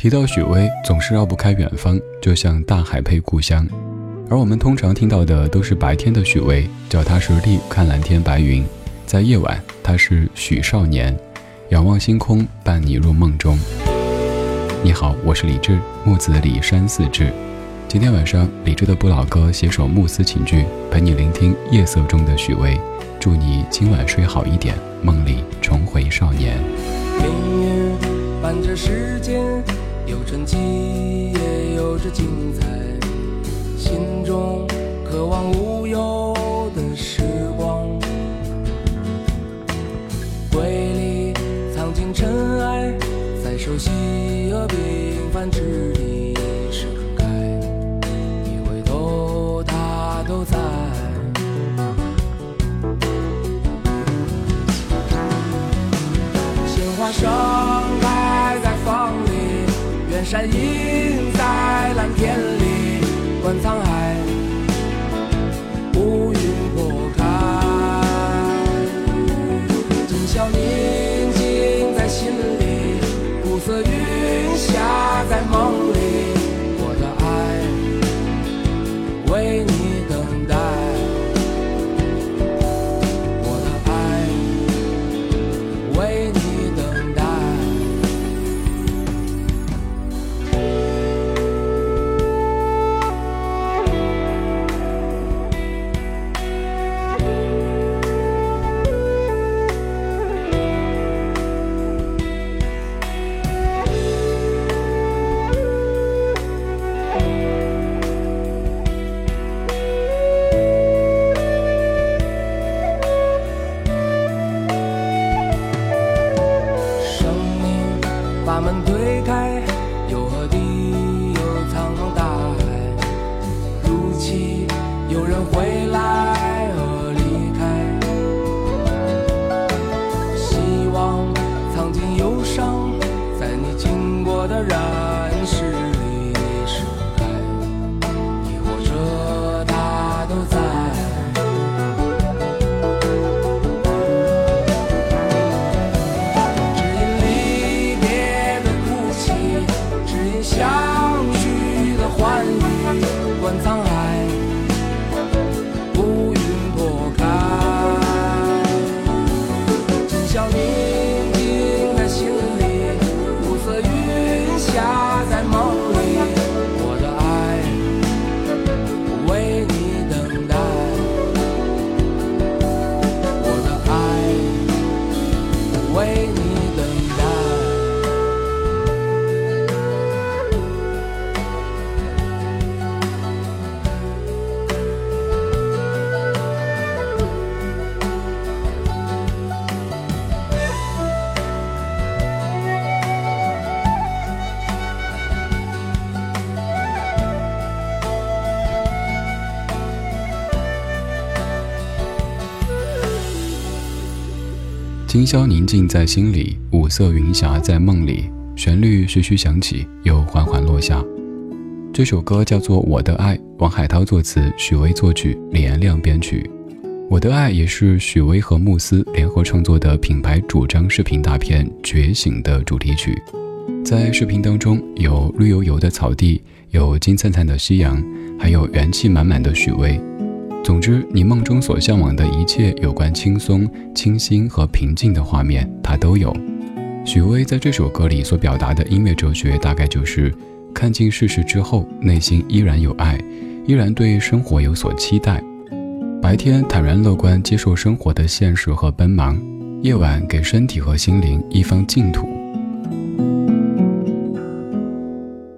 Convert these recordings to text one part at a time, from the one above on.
提到许巍，总是绕不开远方，就像大海配故乡。而我们通常听到的都是白天的许巍，脚踏实地看蓝天白云；在夜晚，他是许少年，仰望星空，伴你入梦中。你好，我是李志，木子李山四志。今天晚上，李志的不老歌携手慕斯琴剧，陪你聆听夜色中的许巍。祝你今晚睡好一点，梦里重回少年。命运伴着时间。有成绩，也有着精彩。心中渴望无忧的时光，瑰丽藏进尘埃，在熟悉和平凡之地今宵宁静在心里，五色云霞在梦里。旋律徐徐响起，又缓缓落下。这首歌叫做《我的爱》，王海涛作词，许巍作曲，李延亮编曲。《我的爱》也是许巍和慕斯联合创作的品牌主张视频大片《觉醒》的主题曲。在视频当中，有绿油油的草地，有金灿灿的夕阳，还有元气满满的许巍。总之，你梦中所向往的一切有关轻松、清新和平静的画面，它都有。许巍在这首歌里所表达的音乐哲学，大概就是看尽世事之后，内心依然有爱，依然对生活有所期待。白天坦然乐观接受生活的现实和奔忙，夜晚给身体和心灵一方净土。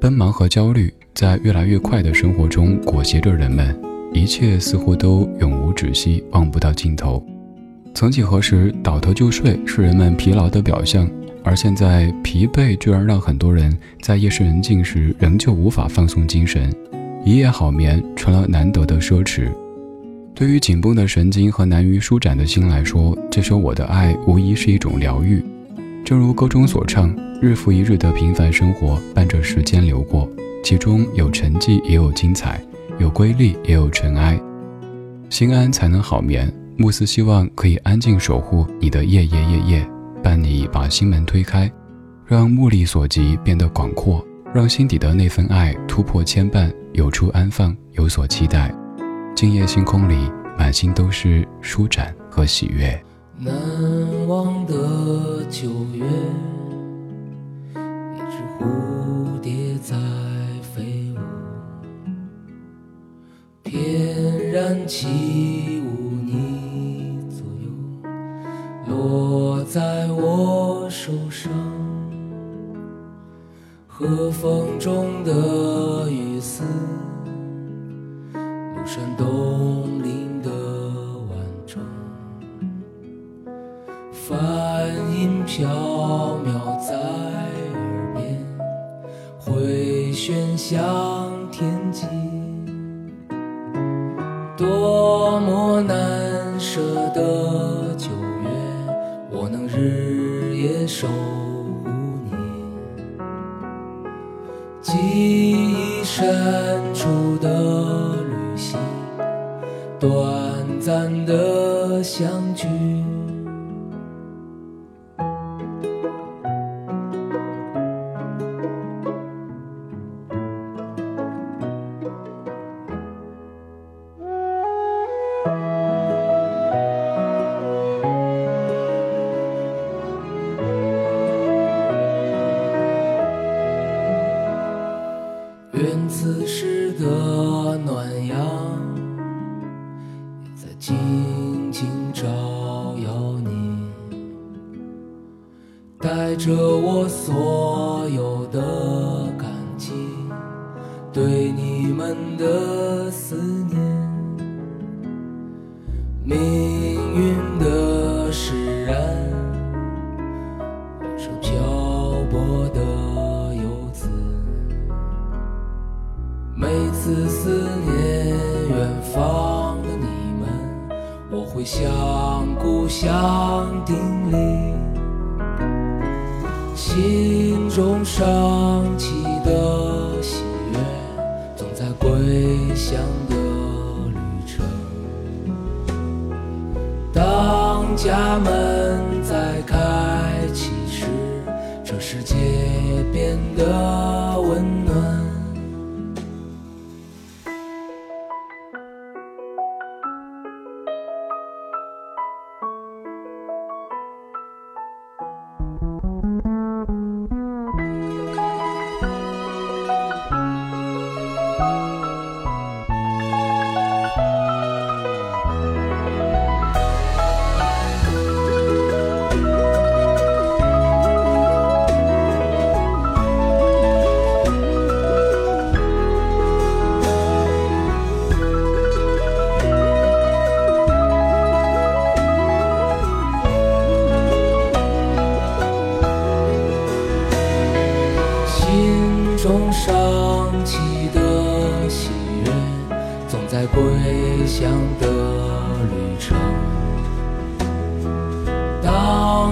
奔忙和焦虑在越来越快的生活中裹挟着人们。一切似乎都永无止息，望不到尽头。曾几何时，倒头就睡是人们疲劳的表象，而现在，疲惫居然让很多人在夜深人静时仍旧无法放松精神，一夜好眠成了难得的奢侈。对于紧绷的神经和难于舒展的心来说，这首《我的爱》无疑是一种疗愈。正如歌中所唱：“日复一日的平凡生活，伴着时间流过，其中有沉寂，也有精彩。”有瑰丽，也有尘埃，心安才能好眠。慕斯希望可以安静守护你的夜夜夜夜，伴你把心门推开，让目力所及变得广阔，让心底的那份爱突破牵绊，有处安放，有所期待。今夜星空里，满心都是舒展和喜悦。难忘的九月，一只蝴蝶在翩然起舞你左右，落在我手上。和风中的雨丝，庐山东林的晚钟，梵音飘渺在耳边，回旋向我难舍的九月，我能日夜守。记忆深带着我所有的感激，对你们的思念，命运的使然，我是漂泊的游子，每次思念远方的你们，我会想故乡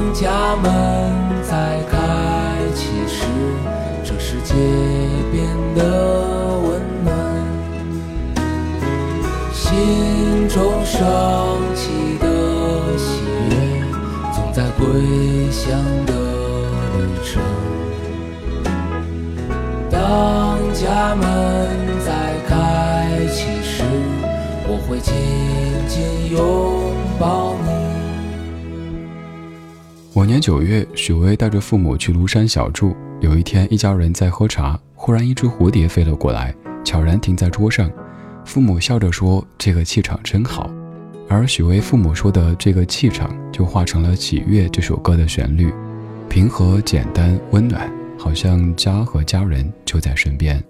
当家门在开启时，这世界变得温暖。心中升起的喜悦，总在归乡的旅程。当家门在开启时，我会紧紧拥年九月，许巍带着父母去庐山小住。有一天，一家人在喝茶，忽然一只蝴蝶飞了过来，悄然停在桌上。父母笑着说：“这个气场真好。”而许巍父母说的这个气场，就化成了《喜悦》这首歌的旋律，平和、简单、温暖，好像家和家人就在身边。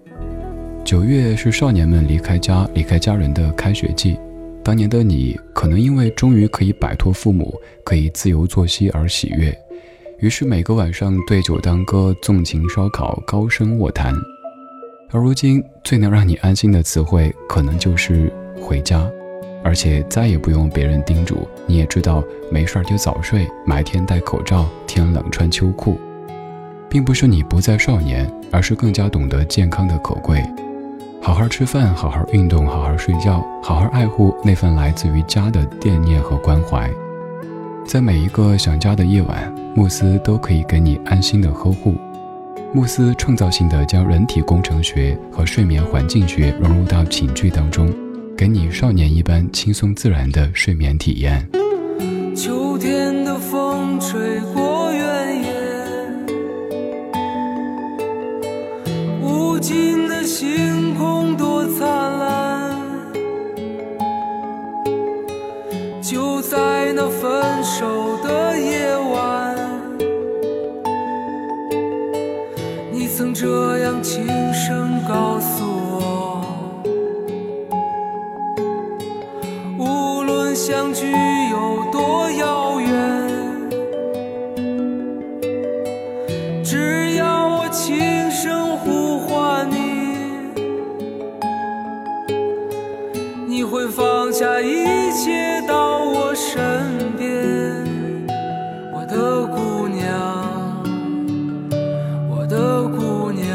九月是少年们离开家、离开家人的开学季。当年的你，可能因为终于可以摆脱父母，可以自由作息而喜悦，于是每个晚上对酒当歌，纵情烧烤，高声卧谈。而如今，最能让你安心的词汇，可能就是回家，而且再也不用别人叮嘱，你也知道没事就早睡，白天戴口罩，天冷穿秋裤。并不是你不再少年，而是更加懂得健康的可贵。好好吃饭，好好运动，好好睡觉，好好爱护那份来自于家的惦念和关怀。在每一个想家的夜晚，慕斯都可以给你安心的呵护。慕斯创造性的将人体工程学和睡眠环境学融入到寝具当中，给你少年一般轻松自然的睡眠体验。的姑娘，我的姑娘，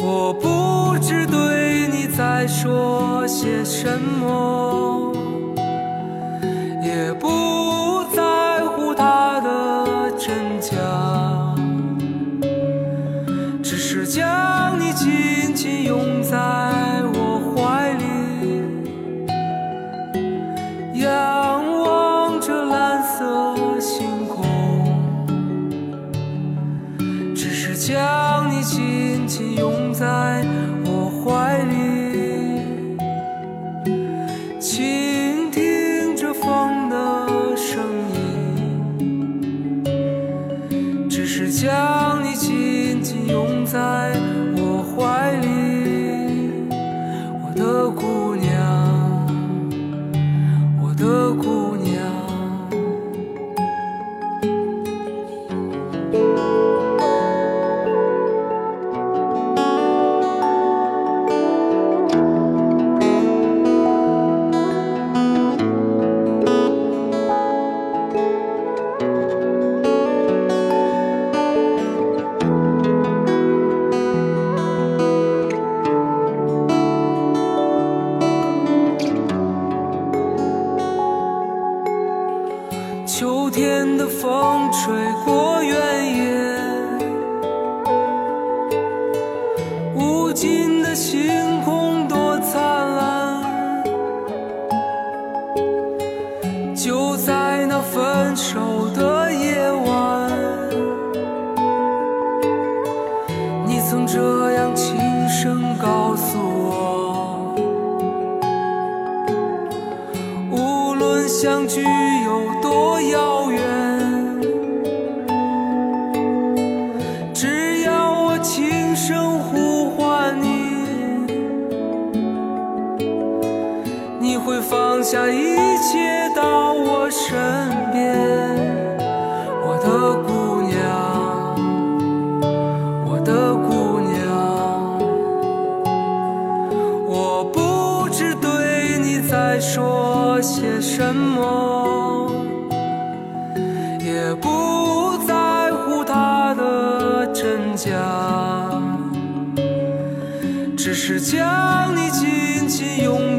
我不知对你在说些什么。去。是将你紧紧拥。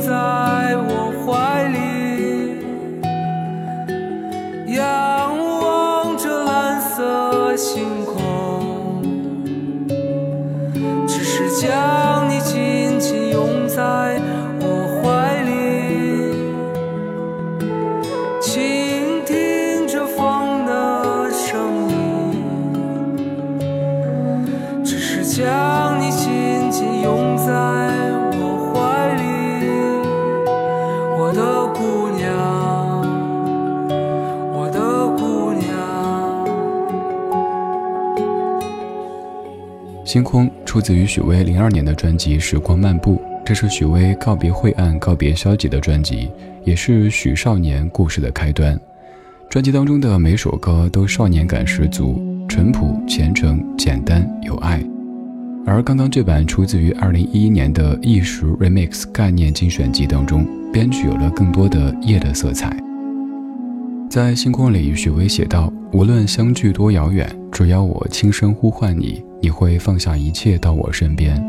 星空出自于许巍零二年的专辑时光漫步这是许巍告别晦暗告别消极的专辑也是许少年故事的开端专辑当中的每首歌都少年感十足淳朴虔诚简单有爱。而刚刚这版出自于二零一一年的艺术 remix 概念精选集当中编曲有了更多的夜的色彩。在星空里许巍写道无论相距多遥远只要我轻声呼唤你你会放下一切到我身边。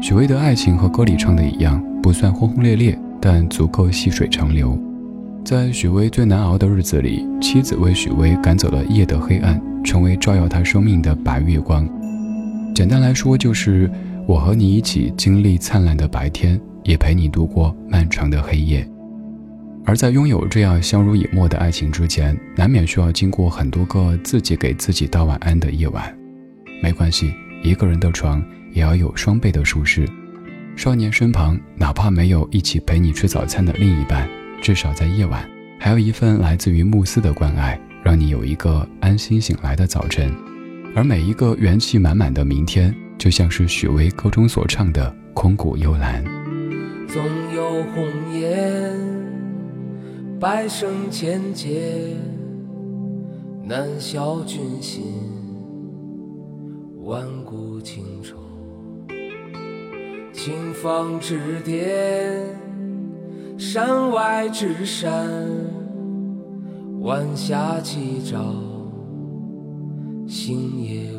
许巍的爱情和歌里唱的一样不算轰轰烈烈但足够细水长流。在许巍最难熬的日子里妻子为许巍赶走了夜的黑暗成为照耀他生命的白月光。简单来说就是我和你一起经历灿烂的白天也陪你度过漫长的黑夜。而在拥有这样相濡以沫的爱情之前难免需要经过很多个自己给自己道晚安的夜晚没关系，一个人的床也要有双倍的舒适。少年身旁，哪怕没有一起陪你吃早餐的另一半，至少在夜晚，还有一份来自于慕斯的关爱，让你有一个安心醒来的早晨。而每一个元气满满的明天，就像是许巍歌中所唱的“空谷幽兰”。总有红颜，百生千劫，难消君心，万古情愁。青风之巅，山外之山，晚霞起照。星夜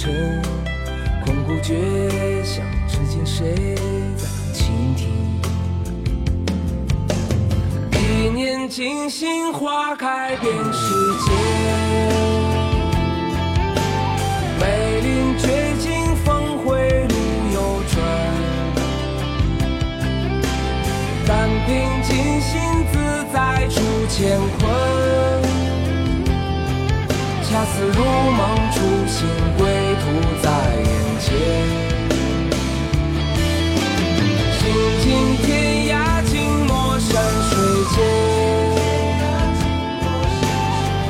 尘空谷绝响，只见谁在倾听。一念倾心，花开遍世间。梅林绝境，峰回路又转。但凭静心自在，出乾坤。恰似如梦初醒，归途在眼前。行尽天涯，静默山水间。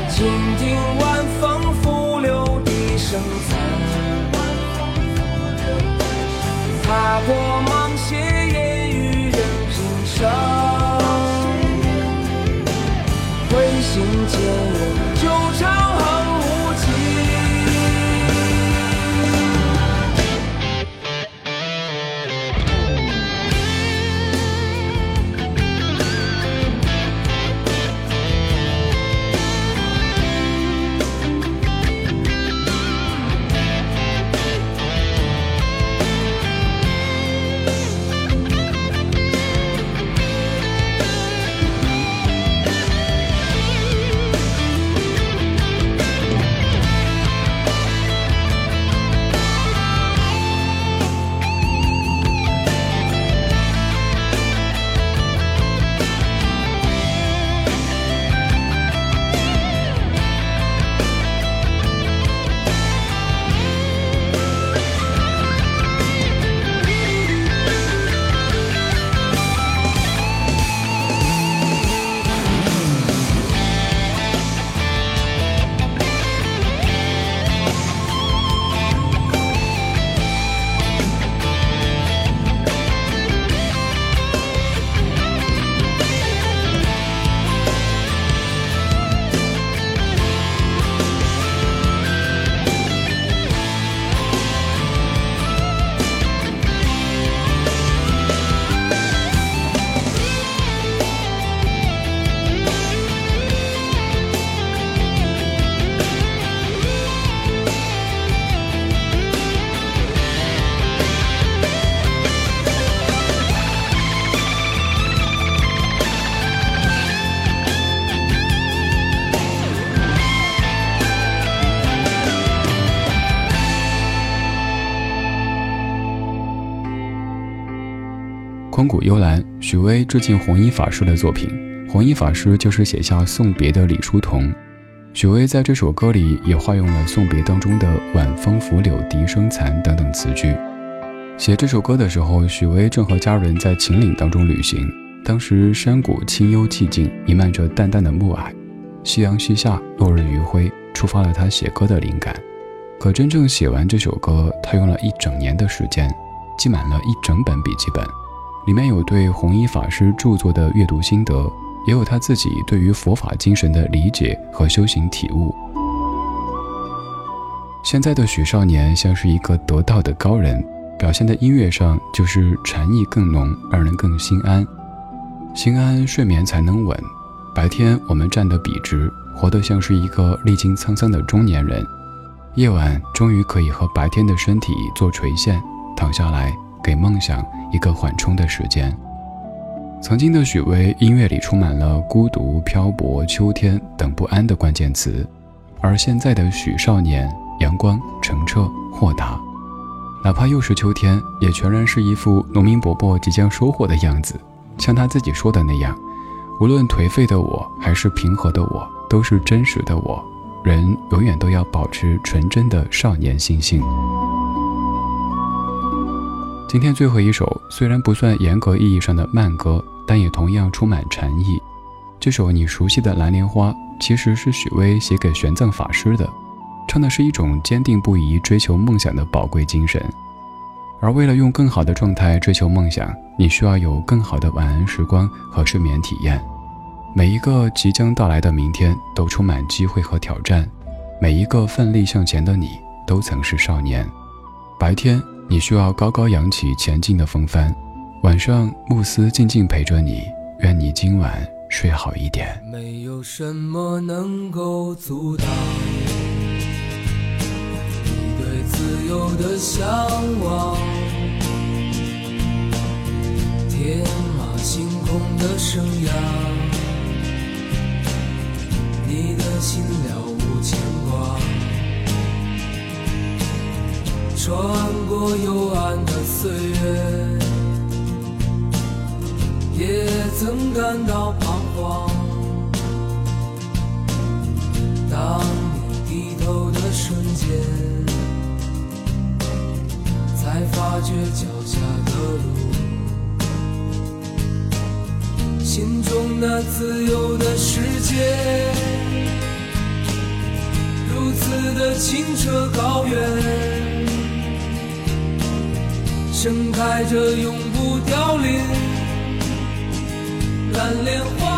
倾听晚风拂柳笛声残，踏破芒鞋烟雨，任平生。回心间。空谷幽兰，许巍致敬弘一法师的作品。弘一法师就是写下《送别》的李叔同。许巍在这首歌里也化用了《送别》当中的“晚风拂柳笛声残”等等词句。写这首歌的时候，许巍正和家人在秦岭当中旅行。当时山谷清幽寂静，弥漫着淡淡的暮霭，夕阳西下，落日余晖，触发了他写歌的灵感。可真正写完这首歌，他用了一整年的时间，记满了一整本笔记本，里面有对弘一法师著作的阅读心得。也有他自己对于佛法精神的理解和修行体悟。现在的许少年像是一个得道的高人，表现在音乐上就是禅意更浓，让人更心安。心安，睡眠才能稳。白天我们站得笔直，活得像是一个历经沧桑的中年人。夜晚终于可以和白天的身体做垂线，躺下来，给梦想一个缓冲的时间。曾经的许巍，音乐里充满了孤独、漂泊、秋天等不安的关键词，而现在的许少年，阳光、澄澈、豁达，哪怕又是秋天，也全然是一副农民伯伯即将收获的样子。像他自己说的那样，无论颓废的我还是平和的我，都是真实的我。人永远都要保持纯真的少年心性。今天最后一首虽然不算严格意义上的慢歌，但也同样充满禅意。这首你熟悉的《蓝莲花》其实是许巍写给玄奘法师的，唱的是一种坚定不移追求梦想的宝贵精神。而为了用更好的状态追求梦想，你需要有更好的晚安时光和睡眠体验。每一个即将到来的明天都充满机会和挑战，每一个奋力向前的你都曾是少年。白天。你需要高高扬起前进的风帆，晚上慕斯静静陪着你，愿你今晚睡好一点。没有什么能够阻挡你对自由的向往，天马行空的生涯，你的心了穿过幽暗的岁月，也曾感到彷徨。当你低头的瞬间，才发觉脚下的路，心中那自由的世界，如此的清澈高远。盛开着永不凋零蓝莲花。